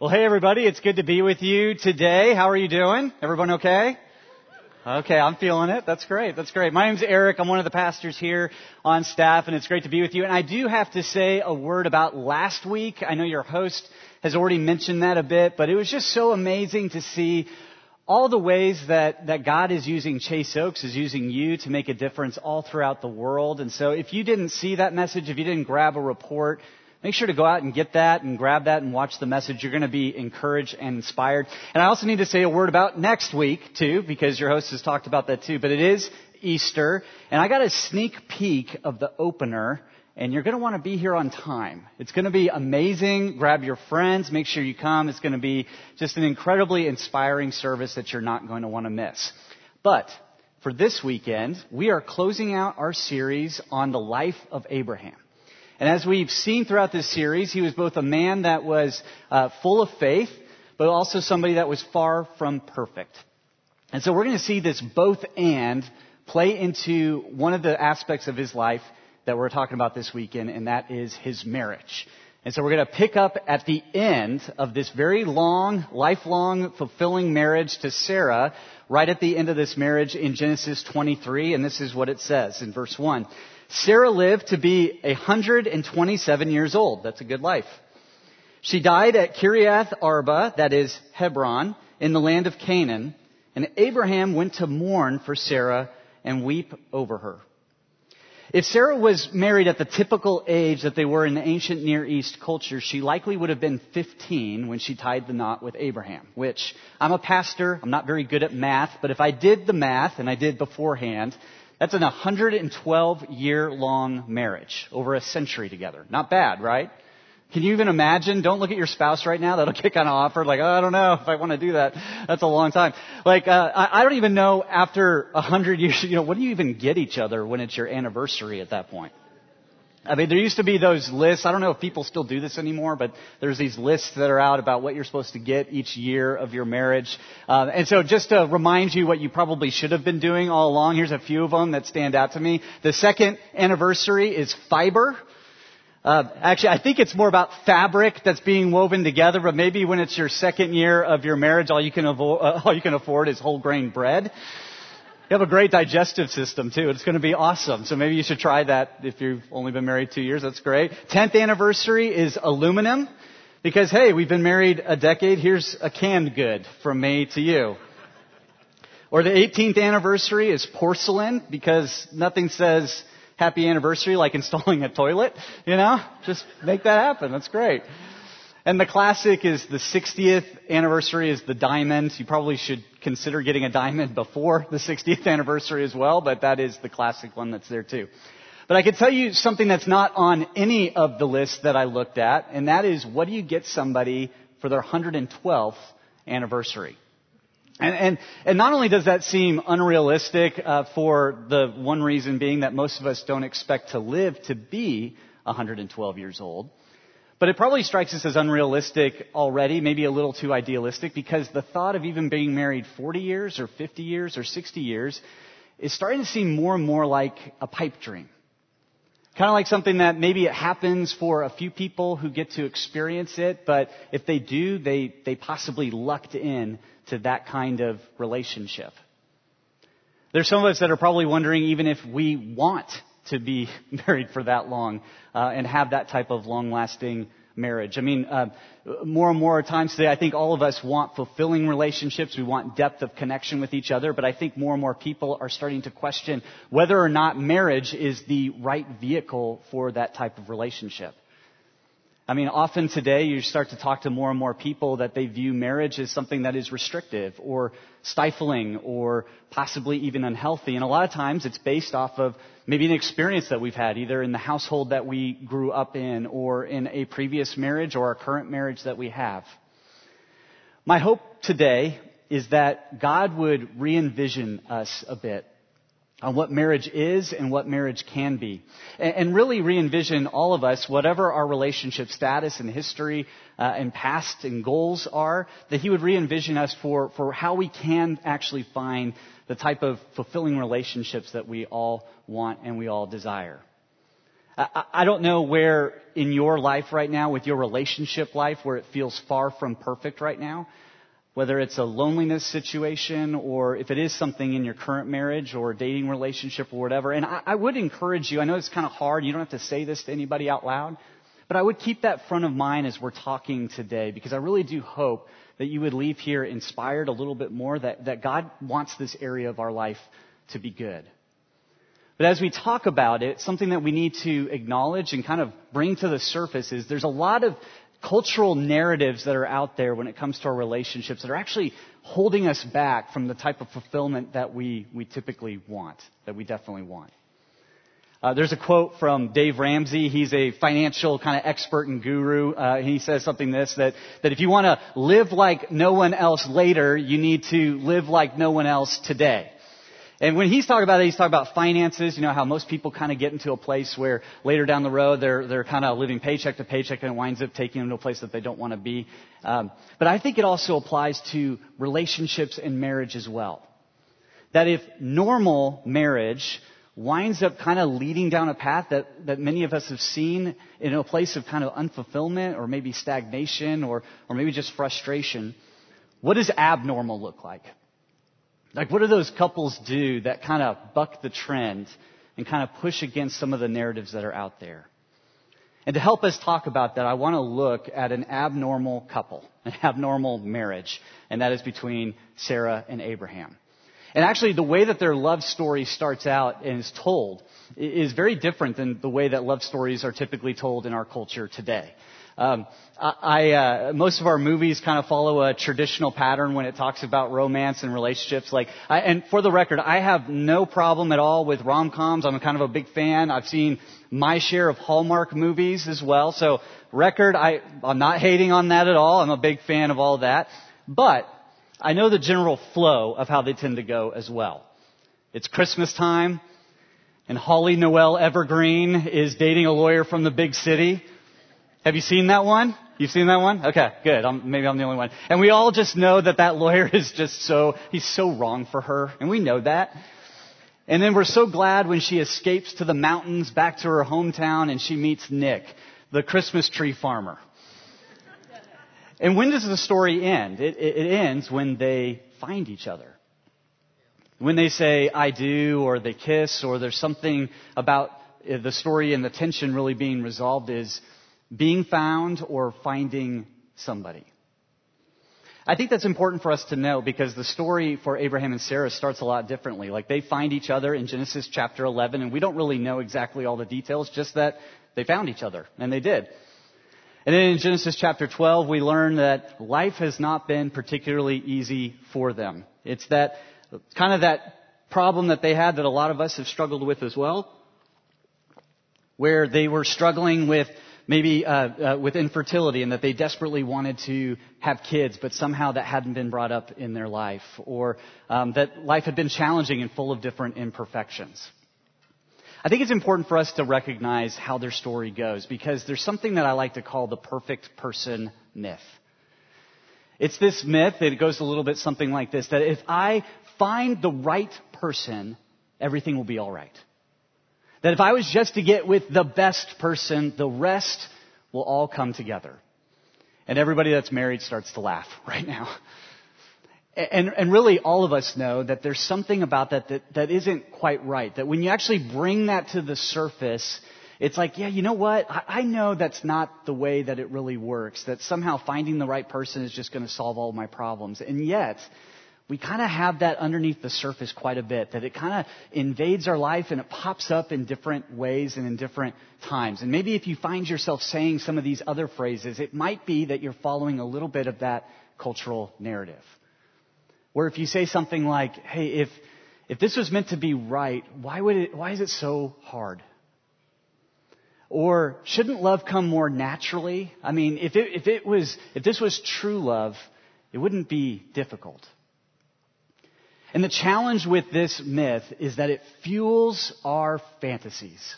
Well, hey everybody, it's good to be with you today. How are you doing? Everyone okay? Okay, I'm feeling it. That's great. That's great. My name's Eric. I'm one of the pastors here on staff and it's great to be with you. And I do have to say a word about last week. I know your host has already mentioned that a bit, but it was just so amazing to see all the ways that, that God is using Chase Oaks, is using you to make a difference all throughout the world. And so if you didn't see that message, if you didn't grab a report, Make sure to go out and get that and grab that and watch the message. You're going to be encouraged and inspired. And I also need to say a word about next week too, because your host has talked about that too. But it is Easter, and I got a sneak peek of the opener, and you're going to want to be here on time. It's going to be amazing. Grab your friends. Make sure you come. It's going to be just an incredibly inspiring service that you're not going to want to miss. But for this weekend, we are closing out our series on the life of Abraham. And as we've seen throughout this series, he was both a man that was uh, full of faith, but also somebody that was far from perfect. And so we're going to see this both and play into one of the aspects of his life that we're talking about this weekend, and that is his marriage. And so we're going to pick up at the end of this very long, lifelong, fulfilling marriage to Sarah, right at the end of this marriage in Genesis 23, and this is what it says in verse 1. Sarah lived to be 127 years old. That's a good life. She died at Kiriath Arba, that is Hebron, in the land of Canaan, and Abraham went to mourn for Sarah and weep over her. If Sarah was married at the typical age that they were in the ancient Near East culture, she likely would have been 15 when she tied the knot with Abraham, which I'm a pastor, I'm not very good at math, but if I did the math, and I did beforehand, that's an 112 year long marriage over a century together. Not bad, right? Can you even imagine? Don't look at your spouse right now. That'll get kind of awkward. Like, oh, I don't know if I want to do that. That's a long time. Like, uh, I, I don't even know after a hundred years, you know, what do you even get each other when it's your anniversary at that point? I mean, there used to be those lists. I don't know if people still do this anymore, but there's these lists that are out about what you're supposed to get each year of your marriage. Uh, and so just to remind you what you probably should have been doing all along, here's a few of them that stand out to me. The second anniversary is fiber. Uh, actually, I think it's more about fabric that's being woven together, but maybe when it's your second year of your marriage, all you can, avo- uh, all you can afford is whole grain bread. You have a great digestive system too. It's going to be awesome. So maybe you should try that if you've only been married two years. That's great. Tenth anniversary is aluminum because hey, we've been married a decade. Here's a canned good from me to you. Or the 18th anniversary is porcelain because nothing says happy anniversary like installing a toilet. You know, just make that happen. That's great. And the classic is the 60th anniversary is the diamond. You probably should consider getting a diamond before the 60th anniversary as well, but that is the classic one that's there too. But I could tell you something that's not on any of the lists that I looked at, and that is what do you get somebody for their 112th anniversary? And, and, and not only does that seem unrealistic uh, for the one reason being that most of us don't expect to live to be 112 years old, but it probably strikes us as unrealistic already, maybe a little too idealistic, because the thought of even being married 40 years or 50 years or 60 years is starting to seem more and more like a pipe dream. Kind of like something that maybe it happens for a few people who get to experience it, but if they do, they, they possibly lucked in to that kind of relationship. There's some of us that are probably wondering even if we want to be married for that long uh, and have that type of long-lasting marriage. I mean, uh, more and more times today, I think all of us want fulfilling relationships. We want depth of connection with each other, but I think more and more people are starting to question whether or not marriage is the right vehicle for that type of relationship. I mean, often today you start to talk to more and more people that they view marriage as something that is restrictive or stifling or possibly even unhealthy. And a lot of times it's based off of maybe an experience that we've had, either in the household that we grew up in or in a previous marriage or our current marriage that we have. My hope today is that God would re-envision us a bit on what marriage is and what marriage can be. And, really re-envision all of us, whatever our relationship status and history uh, and past and goals are, that He would re-envision us for, for how we can actually find the type of fulfilling relationships that we all want and we all desire. I, I don't know where in your life right now, with your relationship life, where it feels far from perfect right now. Whether it's a loneliness situation or if it is something in your current marriage or dating relationship or whatever. And I, I would encourage you, I know it's kind of hard, you don't have to say this to anybody out loud, but I would keep that front of mind as we're talking today because I really do hope that you would leave here inspired a little bit more that, that God wants this area of our life to be good. But as we talk about it, something that we need to acknowledge and kind of bring to the surface is there's a lot of cultural narratives that are out there when it comes to our relationships that are actually holding us back from the type of fulfillment that we, we typically want, that we definitely want. Uh, there's a quote from Dave Ramsey. He's a financial kind of expert and guru. Uh, he says something this that that if you want to live like no one else later, you need to live like no one else today. And when he's talking about it, he's talking about finances, you know, how most people kind of get into a place where later down the road they're, they're kind of living paycheck to paycheck and it winds up taking them to a place that they don't want to be. Um, but I think it also applies to relationships and marriage as well. That if normal marriage winds up kind of leading down a path that, that many of us have seen in a place of kind of unfulfillment or maybe stagnation or, or maybe just frustration, what does abnormal look like? Like, what do those couples do that kind of buck the trend and kind of push against some of the narratives that are out there? And to help us talk about that, I want to look at an abnormal couple, an abnormal marriage, and that is between Sarah and Abraham. And actually, the way that their love story starts out and is told is very different than the way that love stories are typically told in our culture today. Um, I, uh, most of our movies kind of follow a traditional pattern when it talks about romance and relationships. Like, I, and for the record, I have no problem at all with rom-coms. I'm kind of a big fan. I've seen my share of Hallmark movies as well. So, record, I, I'm not hating on that at all. I'm a big fan of all that. But I know the general flow of how they tend to go as well. It's Christmas time, and Holly Noel Evergreen is dating a lawyer from the big city. Have you seen that one? You've seen that one? Okay, good. I'm, maybe I'm the only one. And we all just know that that lawyer is just so, he's so wrong for her. And we know that. And then we're so glad when she escapes to the mountains back to her hometown and she meets Nick, the Christmas tree farmer. And when does the story end? It, it, it ends when they find each other. When they say, I do, or they kiss, or there's something about eh, the story and the tension really being resolved is being found or finding somebody. I think that's important for us to know because the story for Abraham and Sarah starts a lot differently. Like they find each other in Genesis chapter 11 and we don't really know exactly all the details, just that they found each other and they did. And then in Genesis chapter 12 we learn that life has not been particularly easy for them. It's that kind of that problem that they had that a lot of us have struggled with as well, where they were struggling with maybe uh, uh, with infertility and that they desperately wanted to have kids, but somehow that hadn't been brought up in their life, or um, that life had been challenging and full of different imperfections. I think it's important for us to recognize how their story goes because there's something that I like to call the perfect person myth. It's this myth that it goes a little bit something like this that if I find the right person, everything will be alright. That if I was just to get with the best person, the rest will all come together. And everybody that's married starts to laugh right now. And, and really, all of us know that there's something about that, that that isn't quite right. That when you actually bring that to the surface, it's like, yeah, you know what? I, I know that's not the way that it really works. That somehow finding the right person is just going to solve all my problems. And yet, we kind of have that underneath the surface quite a bit, that it kind of invades our life and it pops up in different ways and in different times. And maybe if you find yourself saying some of these other phrases, it might be that you're following a little bit of that cultural narrative. Where if you say something like, hey, if, if this was meant to be right, why would it, why is it so hard? Or shouldn't love come more naturally? I mean, if it, if it was, if this was true love, it wouldn't be difficult. And the challenge with this myth is that it fuels our fantasies.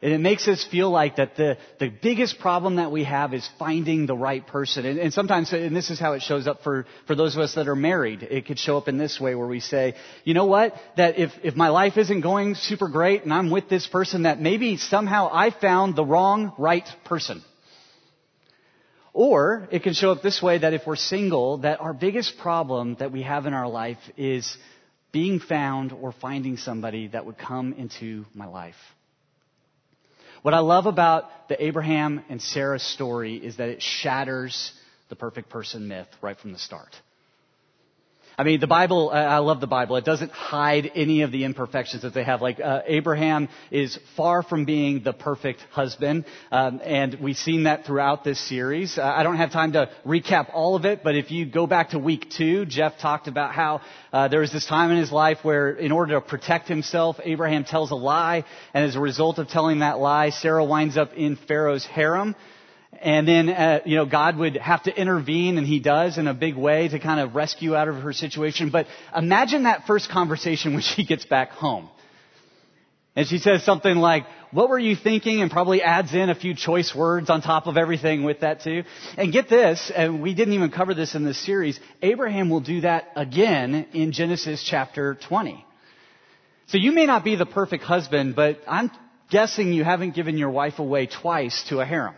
And it makes us feel like that the, the biggest problem that we have is finding the right person. And, and, sometimes, and this is how it shows up for, for those of us that are married, it could show up in this way where we say, you know what, that if, if my life isn't going super great and I'm with this person, that maybe somehow I found the wrong right person. Or it can show up this way that if we're single, that our biggest problem that we have in our life is being found or finding somebody that would come into my life. What I love about the Abraham and Sarah story is that it shatters the perfect person myth right from the start. I mean, the Bible, I love the Bible. It doesn't hide any of the imperfections that they have. Like, uh, Abraham is far from being the perfect husband, um, and we've seen that throughout this series. Uh, I don't have time to recap all of it, but if you go back to week two, Jeff talked about how uh, there was this time in his life where, in order to protect himself, Abraham tells a lie, and as a result of telling that lie, Sarah winds up in Pharaoh's harem. And then, uh, you know, God would have to intervene, and He does in a big way to kind of rescue out of her situation. But imagine that first conversation when she gets back home. And she says something like, what were you thinking? And probably adds in a few choice words on top of everything with that too. And get this, and we didn't even cover this in this series, Abraham will do that again in Genesis chapter 20. So you may not be the perfect husband, but I'm guessing you haven't given your wife away twice to a harem.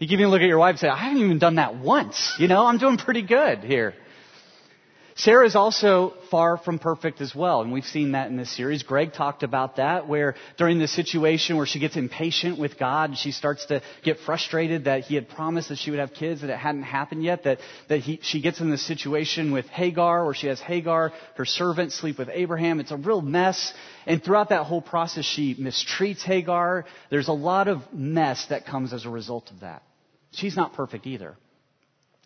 You can even look at your wife and say, I haven't even done that once. You know, I'm doing pretty good here. Sarah is also far from perfect as well, and we've seen that in this series. Greg talked about that, where during the situation where she gets impatient with God she starts to get frustrated that he had promised that she would have kids, that it hadn't happened yet, that, that he, she gets in this situation with Hagar, where she has Hagar, her servant, sleep with Abraham. It's a real mess. And throughout that whole process, she mistreats Hagar. There's a lot of mess that comes as a result of that. She's not perfect either.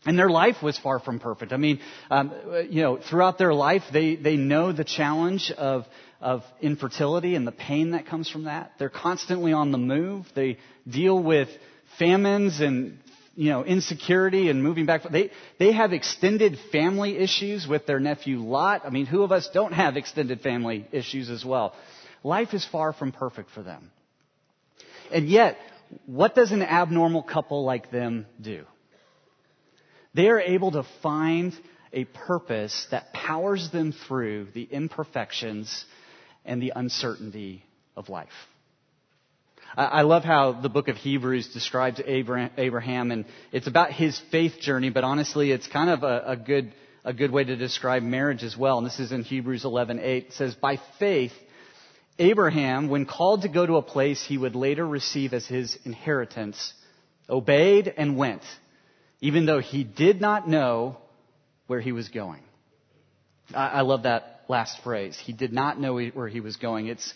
And their life was far from perfect. I mean, um, you know, throughout their life, they, they know the challenge of, of infertility and the pain that comes from that. They're constantly on the move. They deal with famines and, you know, insecurity and moving back. They, they have extended family issues with their nephew Lot. I mean, who of us don't have extended family issues as well? Life is far from perfect for them. And yet, what does an abnormal couple like them do? They are able to find a purpose that powers them through the imperfections and the uncertainty of life. I love how the book of Hebrews describes Abraham, and it's about his faith journey, but honestly, it's kind of a, a good, a good way to describe marriage as well. And this is in Hebrews 11:8. It says, "By faith, Abraham, when called to go to a place he would later receive as his inheritance, obeyed and went, even though he did not know where he was going. I, love that last phrase. He did not know where he was going. It's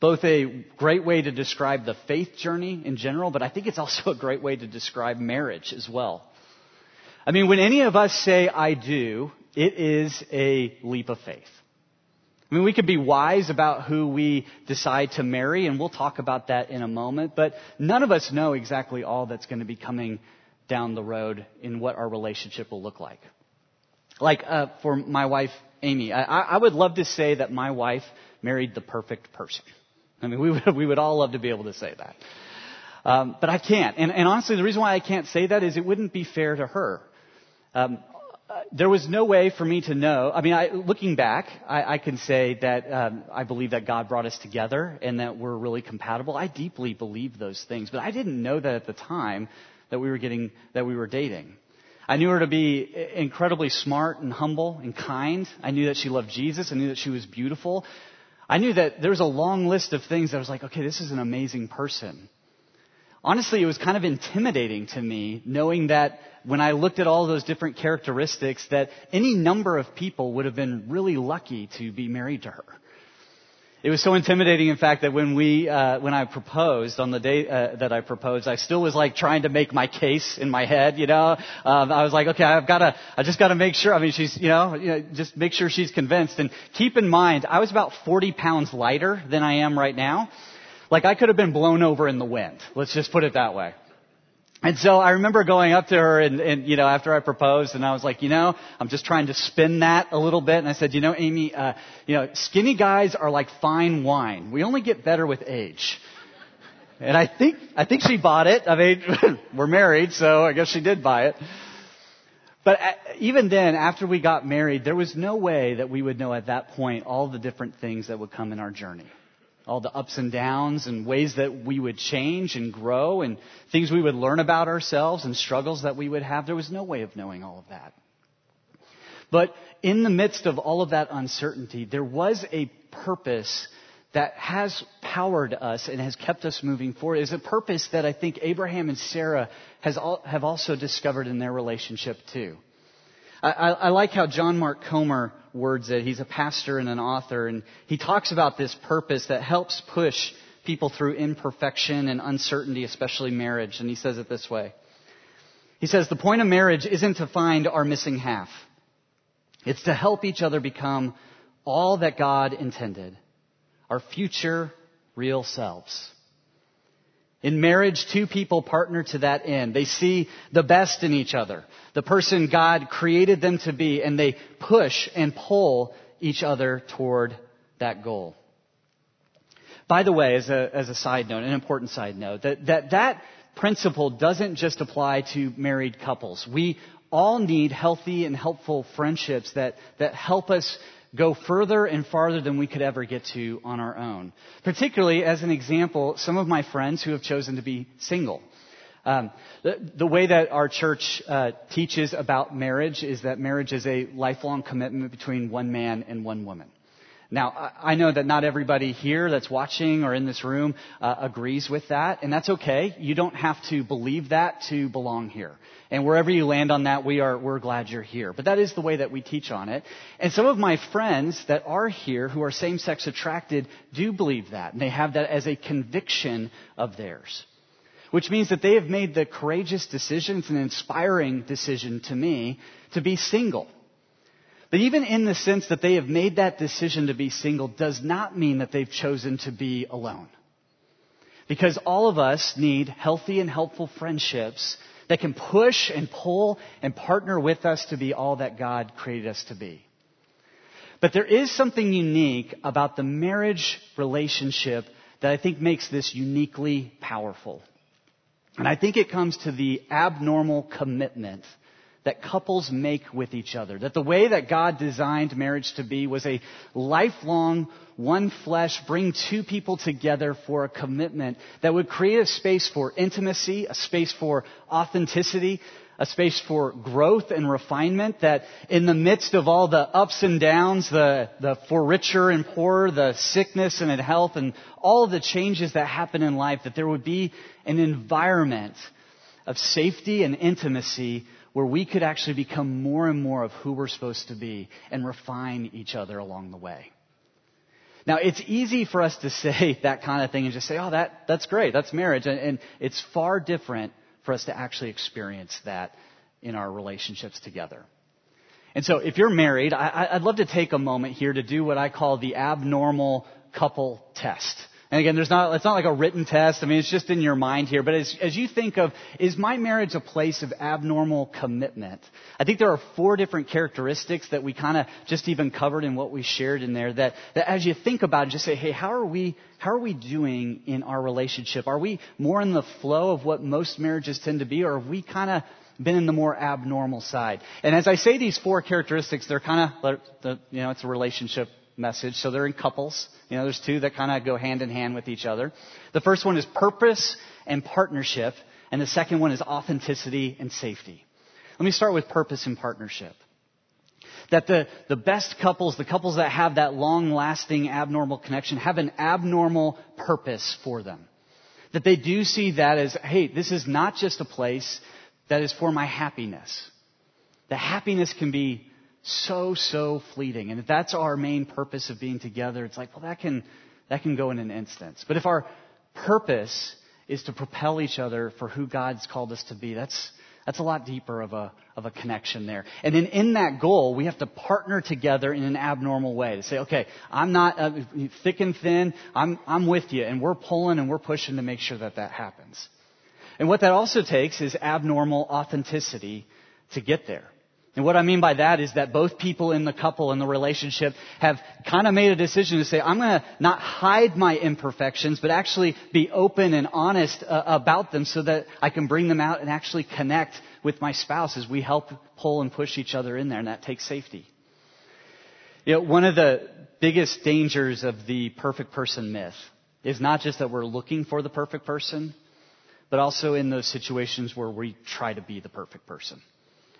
both a great way to describe the faith journey in general, but I think it's also a great way to describe marriage as well. I mean, when any of us say I do, it is a leap of faith. I mean, we could be wise about who we decide to marry, and we'll talk about that in a moment, but none of us know exactly all that's going to be coming down the road in what our relationship will look like. Like, uh, for my wife, Amy, I, I would love to say that my wife married the perfect person. I mean, we would, we would all love to be able to say that. Um, but I can't. And, and honestly, the reason why I can't say that is it wouldn't be fair to her. Um, there was no way for me to know. I mean, I, looking back, I, I can say that um, I believe that God brought us together and that we're really compatible. I deeply believe those things, but I didn't know that at the time that we were getting that we were dating. I knew her to be incredibly smart and humble and kind. I knew that she loved Jesus. I knew that she was beautiful. I knew that there was a long list of things that I was like, okay, this is an amazing person honestly, it was kind of intimidating to me knowing that when I looked at all those different characteristics that any number of people would have been really lucky to be married to her. It was so intimidating, in fact, that when we, uh, when I proposed on the day uh, that I proposed, I still was like trying to make my case in my head. You know, um, I was like, okay, I've got to, I just got to make sure. I mean, she's, you know, you know, just make sure she's convinced. And keep in mind, I was about 40 pounds lighter than I am right now. Like I could have been blown over in the wind. Let's just put it that way. And so I remember going up to her and, and, you know, after I proposed and I was like, you know, I'm just trying to spin that a little bit. And I said, you know, Amy, uh, you know, skinny guys are like fine wine. We only get better with age. And I think, I think she bought it. I mean, we're married, so I guess she did buy it. But uh, even then, after we got married, there was no way that we would know at that point all the different things that would come in our journey. All the ups and downs and ways that we would change and grow and things we would learn about ourselves and struggles that we would have. There was no way of knowing all of that. But in the midst of all of that uncertainty, there was a purpose that has powered us and has kept us moving forward is a purpose that I think Abraham and Sarah has all, have also discovered in their relationship too. I, I, I like how John Mark Comer words it. He's a pastor and an author, and he talks about this purpose that helps push people through imperfection and uncertainty, especially marriage. And he says it this way. He says, the point of marriage isn't to find our missing half. It's to help each other become all that God intended our future real selves. In marriage, two people partner to that end. They see the best in each other, the person God created them to be, and they push and pull each other toward that goal. By the way, as a, as a side note, an important side note, that, that that principle doesn't just apply to married couples. We all need healthy and helpful friendships that, that help us go further and farther than we could ever get to on our own. Particularly, as an example, some of my friends who have chosen to be single. Um, the, the, way that our church uh, teaches about marriage is that marriage is a lifelong commitment between one man and one woman. Now, I know that not everybody here that's watching or in this room uh, agrees with that, and that's okay. You don't have to believe that to belong here. And wherever you land on that, we are, we're glad you're here. But that is the way that we teach on it. And some of my friends that are here who are same-sex attracted do believe that, and they have that as a conviction of theirs. Which means that they have made the courageous decision, it's an inspiring decision to me, to be single but even in the sense that they have made that decision to be single does not mean that they've chosen to be alone. Because all of us need healthy and helpful friendships that can push and pull and partner with us to be all that God created us to be. But there is something unique about the marriage relationship that I think makes this uniquely powerful. And I think it comes to the abnormal commitment that couples make with each other. That the way that God designed marriage to be was a lifelong, one flesh, bring two people together for a commitment that would create a space for intimacy, a space for authenticity, a space for growth and refinement that in the midst of all the ups and downs, the, the for richer and poorer, the sickness and health and all the changes that happen in life, that there would be an environment of safety and intimacy where we could actually become more and more of who we're supposed to be and refine each other along the way. Now, it's easy for us to say that kind of thing and just say, oh, that, that's great, that's marriage. And, and it's far different for us to actually experience that in our relationships together. And so, if you're married, I, I'd love to take a moment here to do what I call the abnormal couple test. And again, there's not, it's not like a written test. I mean, it's just in your mind here. But as, as you think of, is my marriage a place of abnormal commitment? I think there are four different characteristics that we kind of just even covered in what we shared in there that, that as you think about it, just say, hey, how are we, how are we doing in our relationship? Are we more in the flow of what most marriages tend to be, or have we kind of been in the more abnormal side? And as I say these four characteristics, they're kind of, you know, it's a relationship message. So they're in couples. You know, there's two that kind of go hand in hand with each other. The first one is purpose and partnership, and the second one is authenticity and safety. Let me start with purpose and partnership. That the, the best couples, the couples that have that long lasting abnormal connection, have an abnormal purpose for them. That they do see that as, hey, this is not just a place that is for my happiness. The happiness can be so, so fleeting. And if that's our main purpose of being together, it's like, well, that can, that can go in an instance. But if our purpose is to propel each other for who God's called us to be, that's, that's a lot deeper of a, of a connection there. And then in that goal, we have to partner together in an abnormal way to say, okay, I'm not uh, thick and thin, I'm, I'm with you, and we're pulling and we're pushing to make sure that that happens. And what that also takes is abnormal authenticity to get there. And what I mean by that is that both people in the couple in the relationship have kind of made a decision to say, I'm going to not hide my imperfections, but actually be open and honest uh, about them so that I can bring them out and actually connect with my spouse as we help pull and push each other in there, and that takes safety. You know, one of the biggest dangers of the perfect person myth is not just that we're looking for the perfect person, but also in those situations where we try to be the perfect person.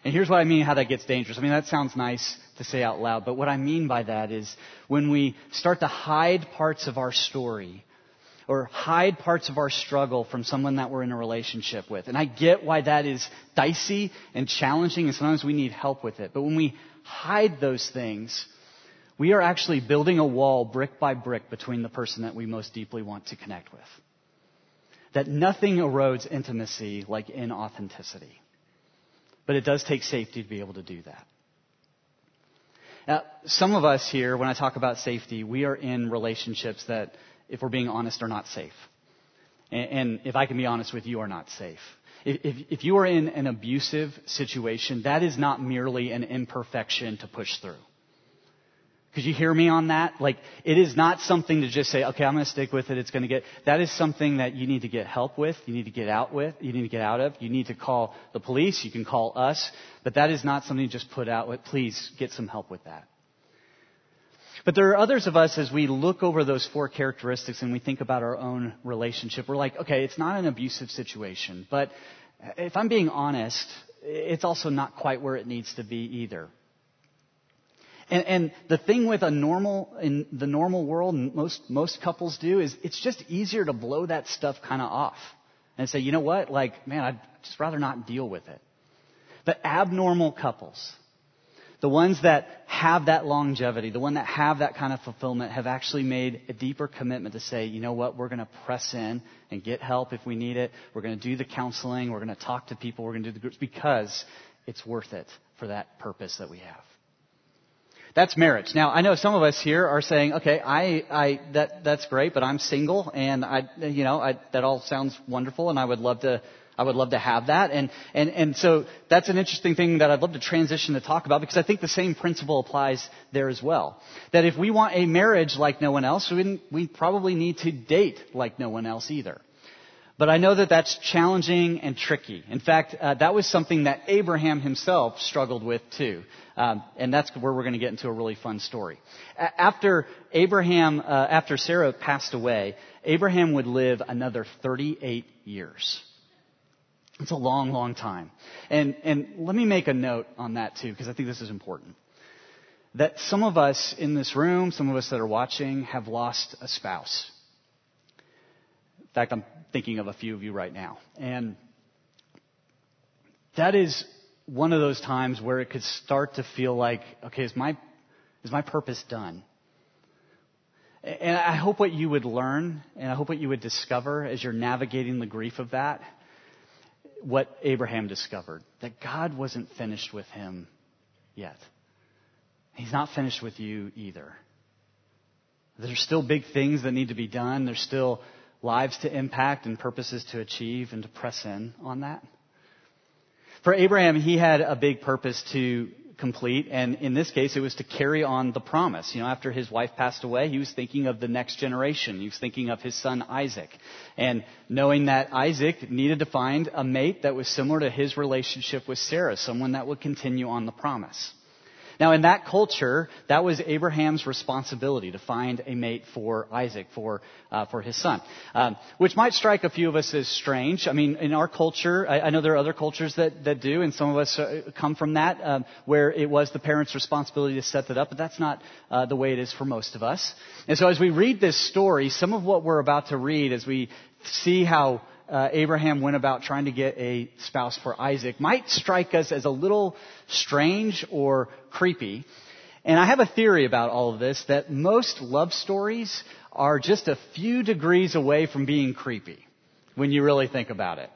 And here's what I mean how that gets dangerous. I mean, that sounds nice to say out loud, but what I mean by that is when we start to hide parts of our story or hide parts of our struggle from someone that we're in a relationship with. And I get why that is dicey and challenging, and sometimes we need help with it. But when we hide those things, we are actually building a wall brick by brick between the person that we most deeply want to connect with. That nothing erodes intimacy like inauthenticity. But it does take safety to be able to do that. Now, some of us here, when I talk about safety, we are in relationships that, if we're being honest, are not safe. And, and if I can be honest with you, are not safe. If, if, if you are in an abusive situation, that is not merely an imperfection to push through. Could you hear me on that? Like, it is not something to just say, okay, I'm going to stick with it. It's going to get, that is something that you need to get help with. You need to get out with. You need to get out of. You need to call the police. You can call us. But that is not something to just put out with. Please get some help with that. But there are others of us as we look over those four characteristics and we think about our own relationship. We're like, okay, it's not an abusive situation, but if I'm being honest, it's also not quite where it needs to be either. And, and the thing with a normal, in the normal world, most, most couples do, is it's just easier to blow that stuff kind of off. And say, you know what? Like, man, I'd just rather not deal with it. But abnormal couples, the ones that have that longevity, the ones that have that kind of fulfillment, have actually made a deeper commitment to say, you know what, we're going to press in and get help if we need it. We're going to do the counseling. We're going to talk to people. We're going to do the groups because it's worth it for that purpose that we have. That's marriage. Now, I know some of us here are saying, okay, I, I, that, that's great, but I'm single and I, you know, I, that all sounds wonderful and I would love to, I would love to have that. And, and, and so that's an interesting thing that I'd love to transition to talk about because I think the same principle applies there as well. That if we want a marriage like no one else, we, we probably need to date like no one else either. But I know that that's challenging and tricky. In fact, uh, that was something that Abraham himself struggled with too. Um, and that's where we're going to get into a really fun story. A- after Abraham, uh, after Sarah passed away, Abraham would live another 38 years. It's a long, long time. And, and let me make a note on that too, because I think this is important. That some of us in this room, some of us that are watching, have lost a spouse. Fact, I'm thinking of a few of you right now. And that is one of those times where it could start to feel like, okay, is my, is my purpose done? And I hope what you would learn, and I hope what you would discover as you're navigating the grief of that, what Abraham discovered that God wasn't finished with him yet. He's not finished with you either. There's still big things that need to be done. There's still lives to impact and purposes to achieve and to press in on that. For Abraham, he had a big purpose to complete, and in this case, it was to carry on the promise. You know, after his wife passed away, he was thinking of the next generation. He was thinking of his son Isaac. And knowing that Isaac needed to find a mate that was similar to his relationship with Sarah, someone that would continue on the promise. Now, in that culture, that was Abraham's responsibility to find a mate for Isaac, for, uh, for his son. Um, which might strike a few of us as strange. I mean, in our culture, I, I know there are other cultures that, that do, and some of us uh, come from that, um, where it was the parents' responsibility to set that up, but that's not uh, the way it is for most of us. And so as we read this story, some of what we're about to read, as we see how uh, Abraham went about trying to get a spouse for Isaac might strike us as a little strange or creepy. And I have a theory about all of this that most love stories are just a few degrees away from being creepy when you really think about it.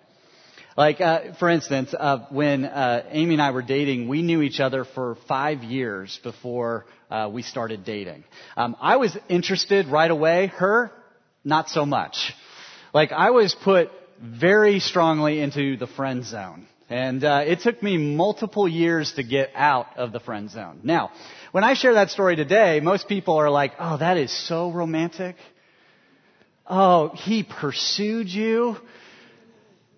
Like, uh, for instance, uh, when uh, Amy and I were dating, we knew each other for five years before uh, we started dating. Um, I was interested right away. Her, not so much. Like, I was put very strongly into the friend zone. And uh, it took me multiple years to get out of the friend zone. Now, when I share that story today, most people are like, oh, that is so romantic. Oh, he pursued you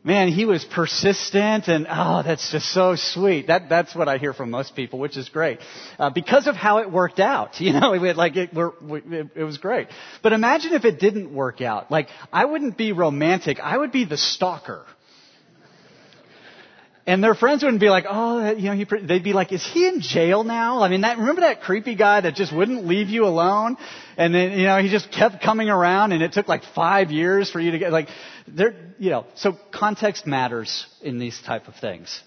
man, he was persistent and oh, that's just so sweet. That, that's what I hear from most people, which is great. Uh, because of how it worked out, you know, it, like it, it, it was great. But imagine if it didn't work out. Like, I wouldn't be romantic. I would be the stalker. And their friends wouldn't be like, oh, you know, he, they'd be like, is he in jail now? I mean, that, remember that creepy guy that just wouldn't leave you alone? And then, you know, he just kept coming around and it took like five years for you to get, like, there, you know, so context matters in these type of things.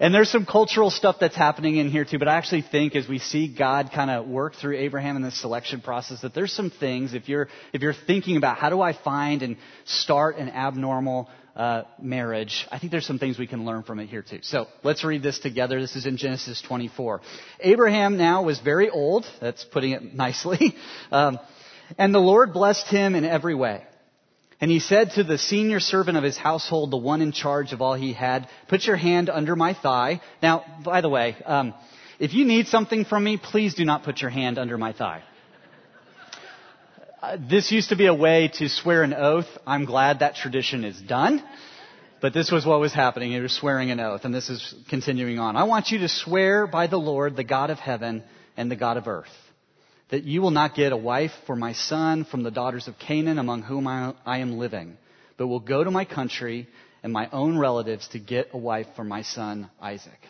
And there's some cultural stuff that's happening in here too, but I actually think as we see God kind of work through Abraham in this selection process, that there's some things, if you're, if you're thinking about how do I find and start an abnormal uh, marriage, I think there's some things we can learn from it here too. So let's read this together. This is in Genesis 24. Abraham now was very old. That's putting it nicely. Um, and the Lord blessed him in every way. And he said to the senior servant of his household, the one in charge of all he had, put your hand under my thigh. Now, by the way, um, if you need something from me, please do not put your hand under my thigh. Uh, this used to be a way to swear an oath. I'm glad that tradition is done. But this was what was happening. He was swearing an oath, and this is continuing on. I want you to swear by the Lord, the God of heaven and the God of earth, that you will not get a wife for my son from the daughters of Canaan among whom I, I am living, but will go to my country and my own relatives to get a wife for my son Isaac.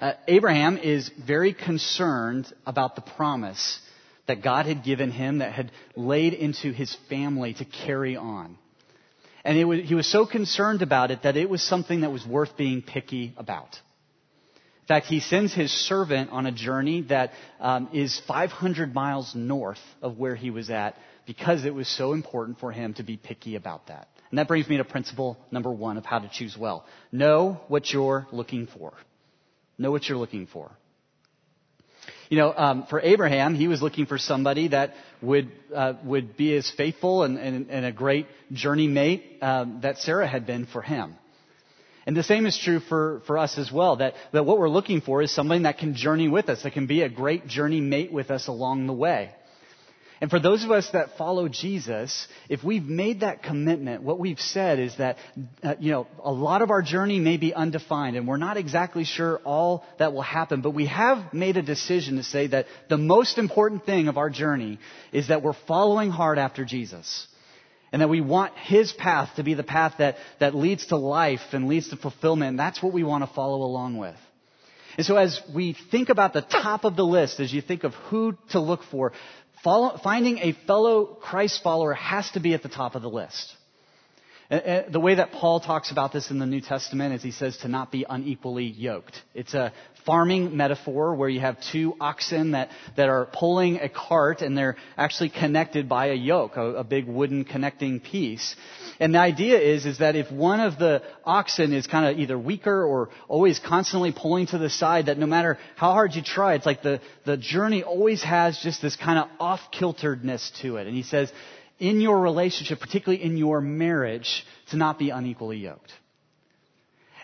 Uh, Abraham is very concerned about the promise that God had given him, that had laid into his family to carry on. And was, he was so concerned about it that it was something that was worth being picky about. In fact, he sends his servant on a journey that um, is 500 miles north of where he was at because it was so important for him to be picky about that. And that brings me to principle number one of how to choose well. Know what you're looking for. Know what you're looking for. You know, um, for Abraham, he was looking for somebody that would uh, would be as faithful and, and, and a great journey mate um, that Sarah had been for him. And the same is true for, for us as well, that, that what we're looking for is somebody that can journey with us, that can be a great journey mate with us along the way. And for those of us that follow Jesus, if we've made that commitment, what we've said is that, uh, you know, a lot of our journey may be undefined and we're not exactly sure all that will happen, but we have made a decision to say that the most important thing of our journey is that we're following hard after Jesus. And that we want His path to be the path that, that leads to life and leads to fulfillment. And that's what we want to follow along with. And so as we think about the top of the list, as you think of who to look for, Follow, finding a fellow Christ follower has to be at the top of the list. The way that Paul talks about this in the New Testament is he says to not be unequally yoked. It's a farming metaphor where you have two oxen that, that are pulling a cart and they're actually connected by a yoke, a, a big wooden connecting piece. And the idea is, is that if one of the oxen is kind of either weaker or always constantly pulling to the side, that no matter how hard you try, it's like the, the journey always has just this kind of off-kilteredness to it. And he says, in your relationship, particularly in your marriage, to not be unequally yoked.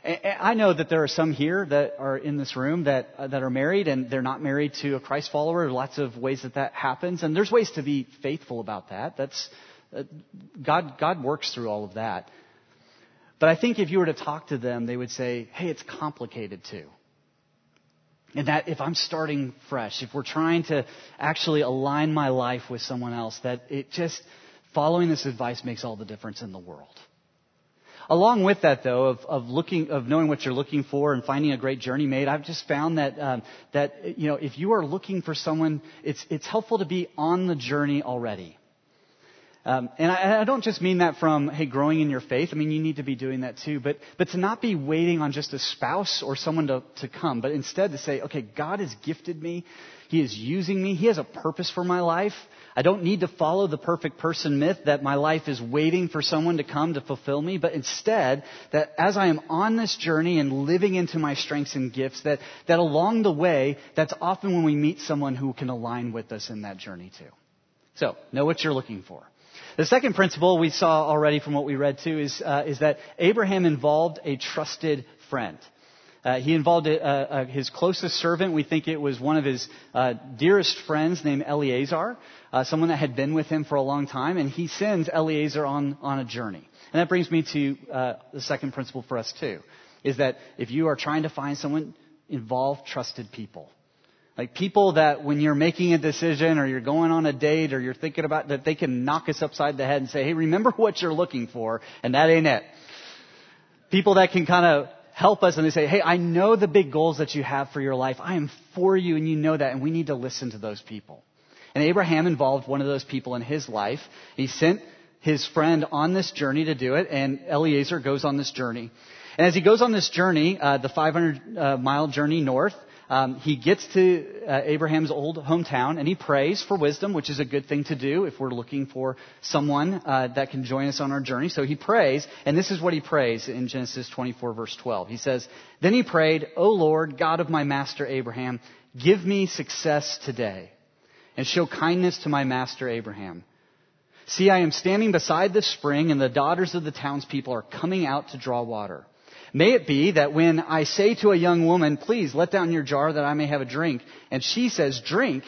I know that there are some here that are in this room that uh, that are married and they're not married to a Christ follower. There's lots of ways that that happens, and there's ways to be faithful about that. That's uh, God. God works through all of that. But I think if you were to talk to them, they would say, "Hey, it's complicated too." And that if I'm starting fresh, if we're trying to actually align my life with someone else, that it just following this advice makes all the difference in the world. Along with that, though, of, of looking, of knowing what you're looking for and finding a great journey mate, I've just found that um, that you know, if you are looking for someone, it's it's helpful to be on the journey already. Um, and I, I, don't just mean that from, hey, growing in your faith. I mean, you need to be doing that too. But, but to not be waiting on just a spouse or someone to, to come, but instead to say, okay, God has gifted me. He is using me. He has a purpose for my life. I don't need to follow the perfect person myth that my life is waiting for someone to come to fulfill me, but instead that as I am on this journey and living into my strengths and gifts, that, that along the way, that's often when we meet someone who can align with us in that journey too. So, know what you're looking for. The second principle we saw already from what we read too is, uh, is that Abraham involved a trusted friend. Uh, he involved a, a, a, his closest servant. We think it was one of his uh, dearest friends named Eleazar, uh, someone that had been with him for a long time, and he sends Eleazar on, on a journey. And that brings me to uh, the second principle for us too, is that if you are trying to find someone, involve trusted people. Like people that when you're making a decision or you're going on a date or you're thinking about that they can knock us upside the head and say, hey, remember what you're looking for, and that ain't it. People that can kind of help us and they say, hey, I know the big goals that you have for your life. I am for you and you know that and we need to listen to those people. And Abraham involved one of those people in his life. He sent his friend on this journey to do it and Eliezer goes on this journey. And as he goes on this journey, uh, the 500 uh, mile journey north, um, he gets to uh, Abraham's old hometown and he prays for wisdom, which is a good thing to do if we're looking for someone uh, that can join us on our journey. So he prays, and this is what he prays in Genesis 24, verse 12. He says, Then he prayed, O Lord, God of my master Abraham, give me success today and show kindness to my master Abraham. See, I am standing beside the spring, and the daughters of the townspeople are coming out to draw water. May it be that when I say to a young woman, please let down your jar that I may have a drink, and she says, drink,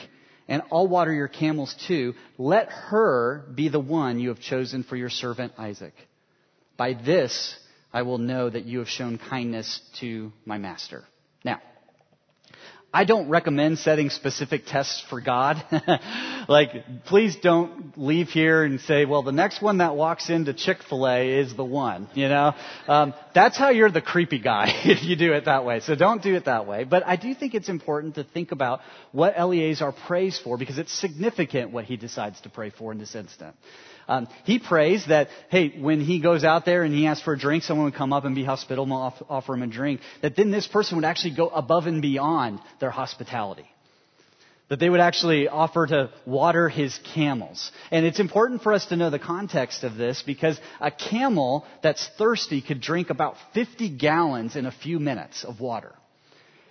and I'll water your camels too, let her be the one you have chosen for your servant Isaac. By this I will know that you have shown kindness to my master. Now, I don't recommend setting specific tests for God. like, please don't leave here and say, well, the next one that walks into Chick-fil-A is the one, you know? Um, that's how you're the creepy guy if you do it that way. So don't do it that way. But I do think it's important to think about what Eleazar prays for because it's significant what he decides to pray for in this instant. Um, he prays that, hey, when he goes out there and he asks for a drink, someone would come up and be hospitable and offer him a drink. That then this person would actually go above and beyond their hospitality. That they would actually offer to water his camels. And it's important for us to know the context of this because a camel that's thirsty could drink about 50 gallons in a few minutes of water.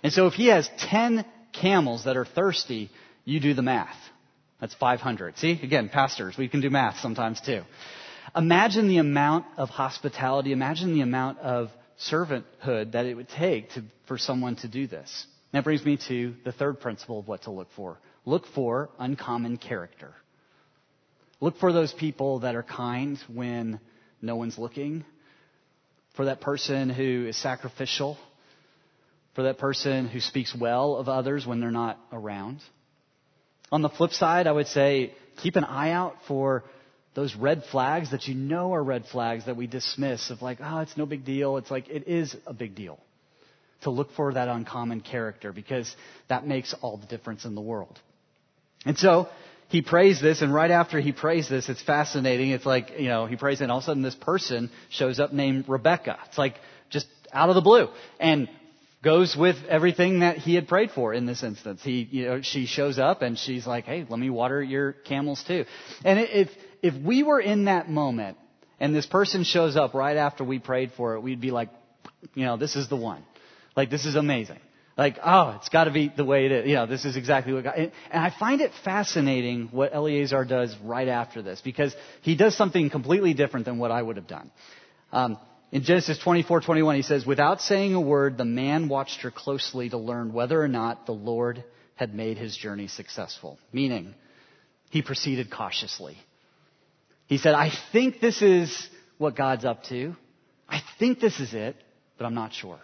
And so if he has 10 camels that are thirsty, you do the math. That's 500. See, again, pastors, we can do math sometimes too. Imagine the amount of hospitality, imagine the amount of servanthood that it would take to, for someone to do this. That brings me to the third principle of what to look for. Look for uncommon character. Look for those people that are kind when no one's looking. For that person who is sacrificial. For that person who speaks well of others when they're not around. On the flip side, I would say keep an eye out for those red flags that you know are red flags that we dismiss of like, oh, it's no big deal. It's like, it is a big deal to look for that uncommon character because that makes all the difference in the world. And so, he prays this, and right after he prays this, it's fascinating. It's like, you know, he prays, and all of a sudden this person shows up named Rebecca. It's like just out of the blue. And goes with everything that he had prayed for in this instance. He, you know, she shows up and she's like, "Hey, let me water your camels too." And if if we were in that moment and this person shows up right after we prayed for it, we'd be like, you know, this is the one. Like this is amazing. Like, oh, it's got to be the way it is. You know, this is exactly what God. And I find it fascinating what Eleazar does right after this because he does something completely different than what I would have done. Um, in Genesis 24:21 he says, "Without saying a word, the man watched her closely to learn whether or not the Lord had made his journey successful." Meaning, he proceeded cautiously. He said, "I think this is what God's up to. I think this is it, but I'm not sure."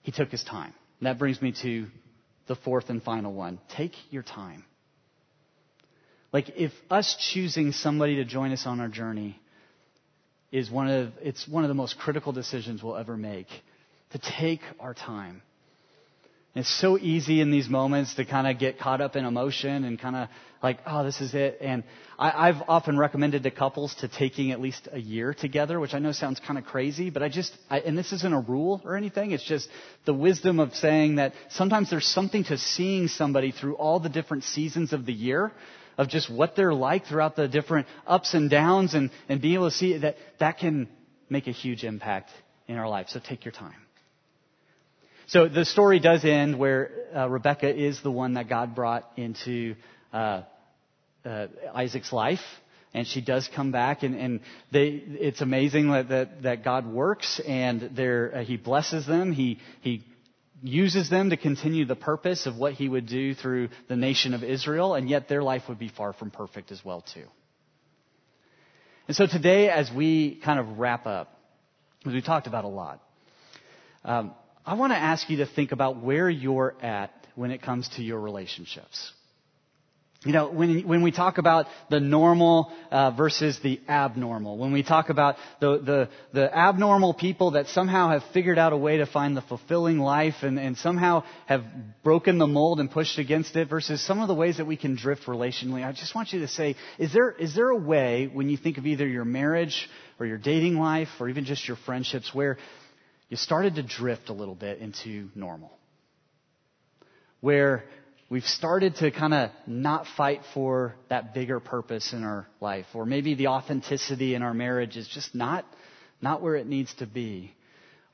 He took his time. And that brings me to the fourth and final one. Take your time. Like if us choosing somebody to join us on our journey is one of, it's one of the most critical decisions we'll ever make. To take our time. it's so easy in these moments to kind of get caught up in emotion and kind of like, oh, this is it. And I, I've often recommended to couples to taking at least a year together, which I know sounds kind of crazy, but I just, I, and this isn't a rule or anything. It's just the wisdom of saying that sometimes there's something to seeing somebody through all the different seasons of the year of just what they're like throughout the different ups and downs and, and being able to see that that can make a huge impact in our life. So take your time. So the story does end where uh, Rebecca is the one that God brought into uh, uh, Isaac's life. and she does come back, and, and they, it's amazing that, that, that God works, and uh, He blesses them. He, he uses them to continue the purpose of what He would do through the nation of Israel, and yet their life would be far from perfect as well, too. And so today, as we kind of wrap up, as we talked about a lot, um, I want to ask you to think about where you're at when it comes to your relationships. You know, when, when we talk about the normal uh, versus the abnormal, when we talk about the, the, the abnormal people that somehow have figured out a way to find the fulfilling life and, and somehow have broken the mold and pushed against it versus some of the ways that we can drift relationally, I just want you to say, is there, is there a way when you think of either your marriage or your dating life or even just your friendships where you started to drift a little bit into normal? Where we've started to kind of not fight for that bigger purpose in our life. Or maybe the authenticity in our marriage is just not, not where it needs to be.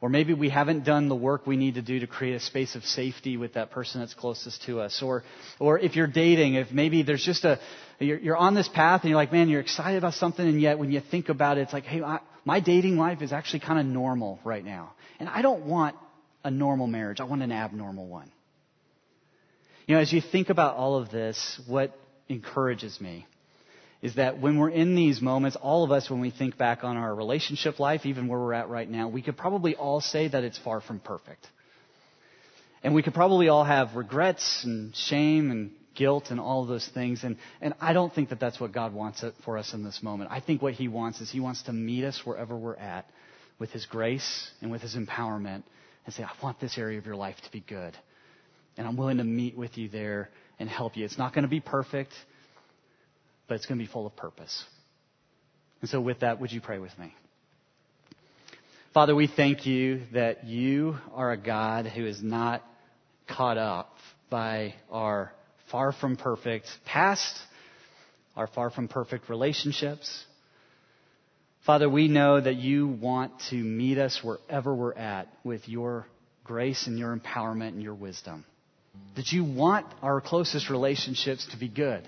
Or maybe we haven't done the work we need to do to create a space of safety with that person that's closest to us. Or, or if you're dating, if maybe there's just a, you're, you're on this path and you're like, man, you're excited about something and yet when you think about it, it's like, hey, I, my dating life is actually kind of normal right now. And I don't want a normal marriage. I want an abnormal one. You know, as you think about all of this, what encourages me is that when we're in these moments, all of us, when we think back on our relationship life, even where we're at right now, we could probably all say that it's far from perfect. And we could probably all have regrets and shame and guilt and all of those things. And, and I don't think that that's what God wants for us in this moment. I think what He wants is He wants to meet us wherever we're at with His grace and with His empowerment and say, I want this area of your life to be good. And I'm willing to meet with you there and help you. It's not going to be perfect, but it's going to be full of purpose. And so, with that, would you pray with me? Father, we thank you that you are a God who is not caught up by our far from perfect past, our far from perfect relationships. Father, we know that you want to meet us wherever we're at with your grace and your empowerment and your wisdom. That you want our closest relationships to be good.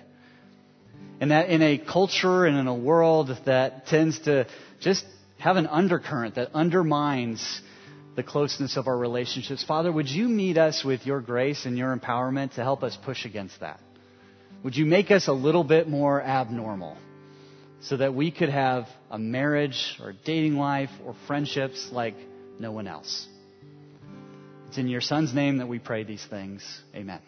And that in a culture and in a world that tends to just have an undercurrent that undermines the closeness of our relationships, Father, would you meet us with your grace and your empowerment to help us push against that? Would you make us a little bit more abnormal so that we could have a marriage or dating life or friendships like no one else? It's in your Son's name that we pray these things. Amen.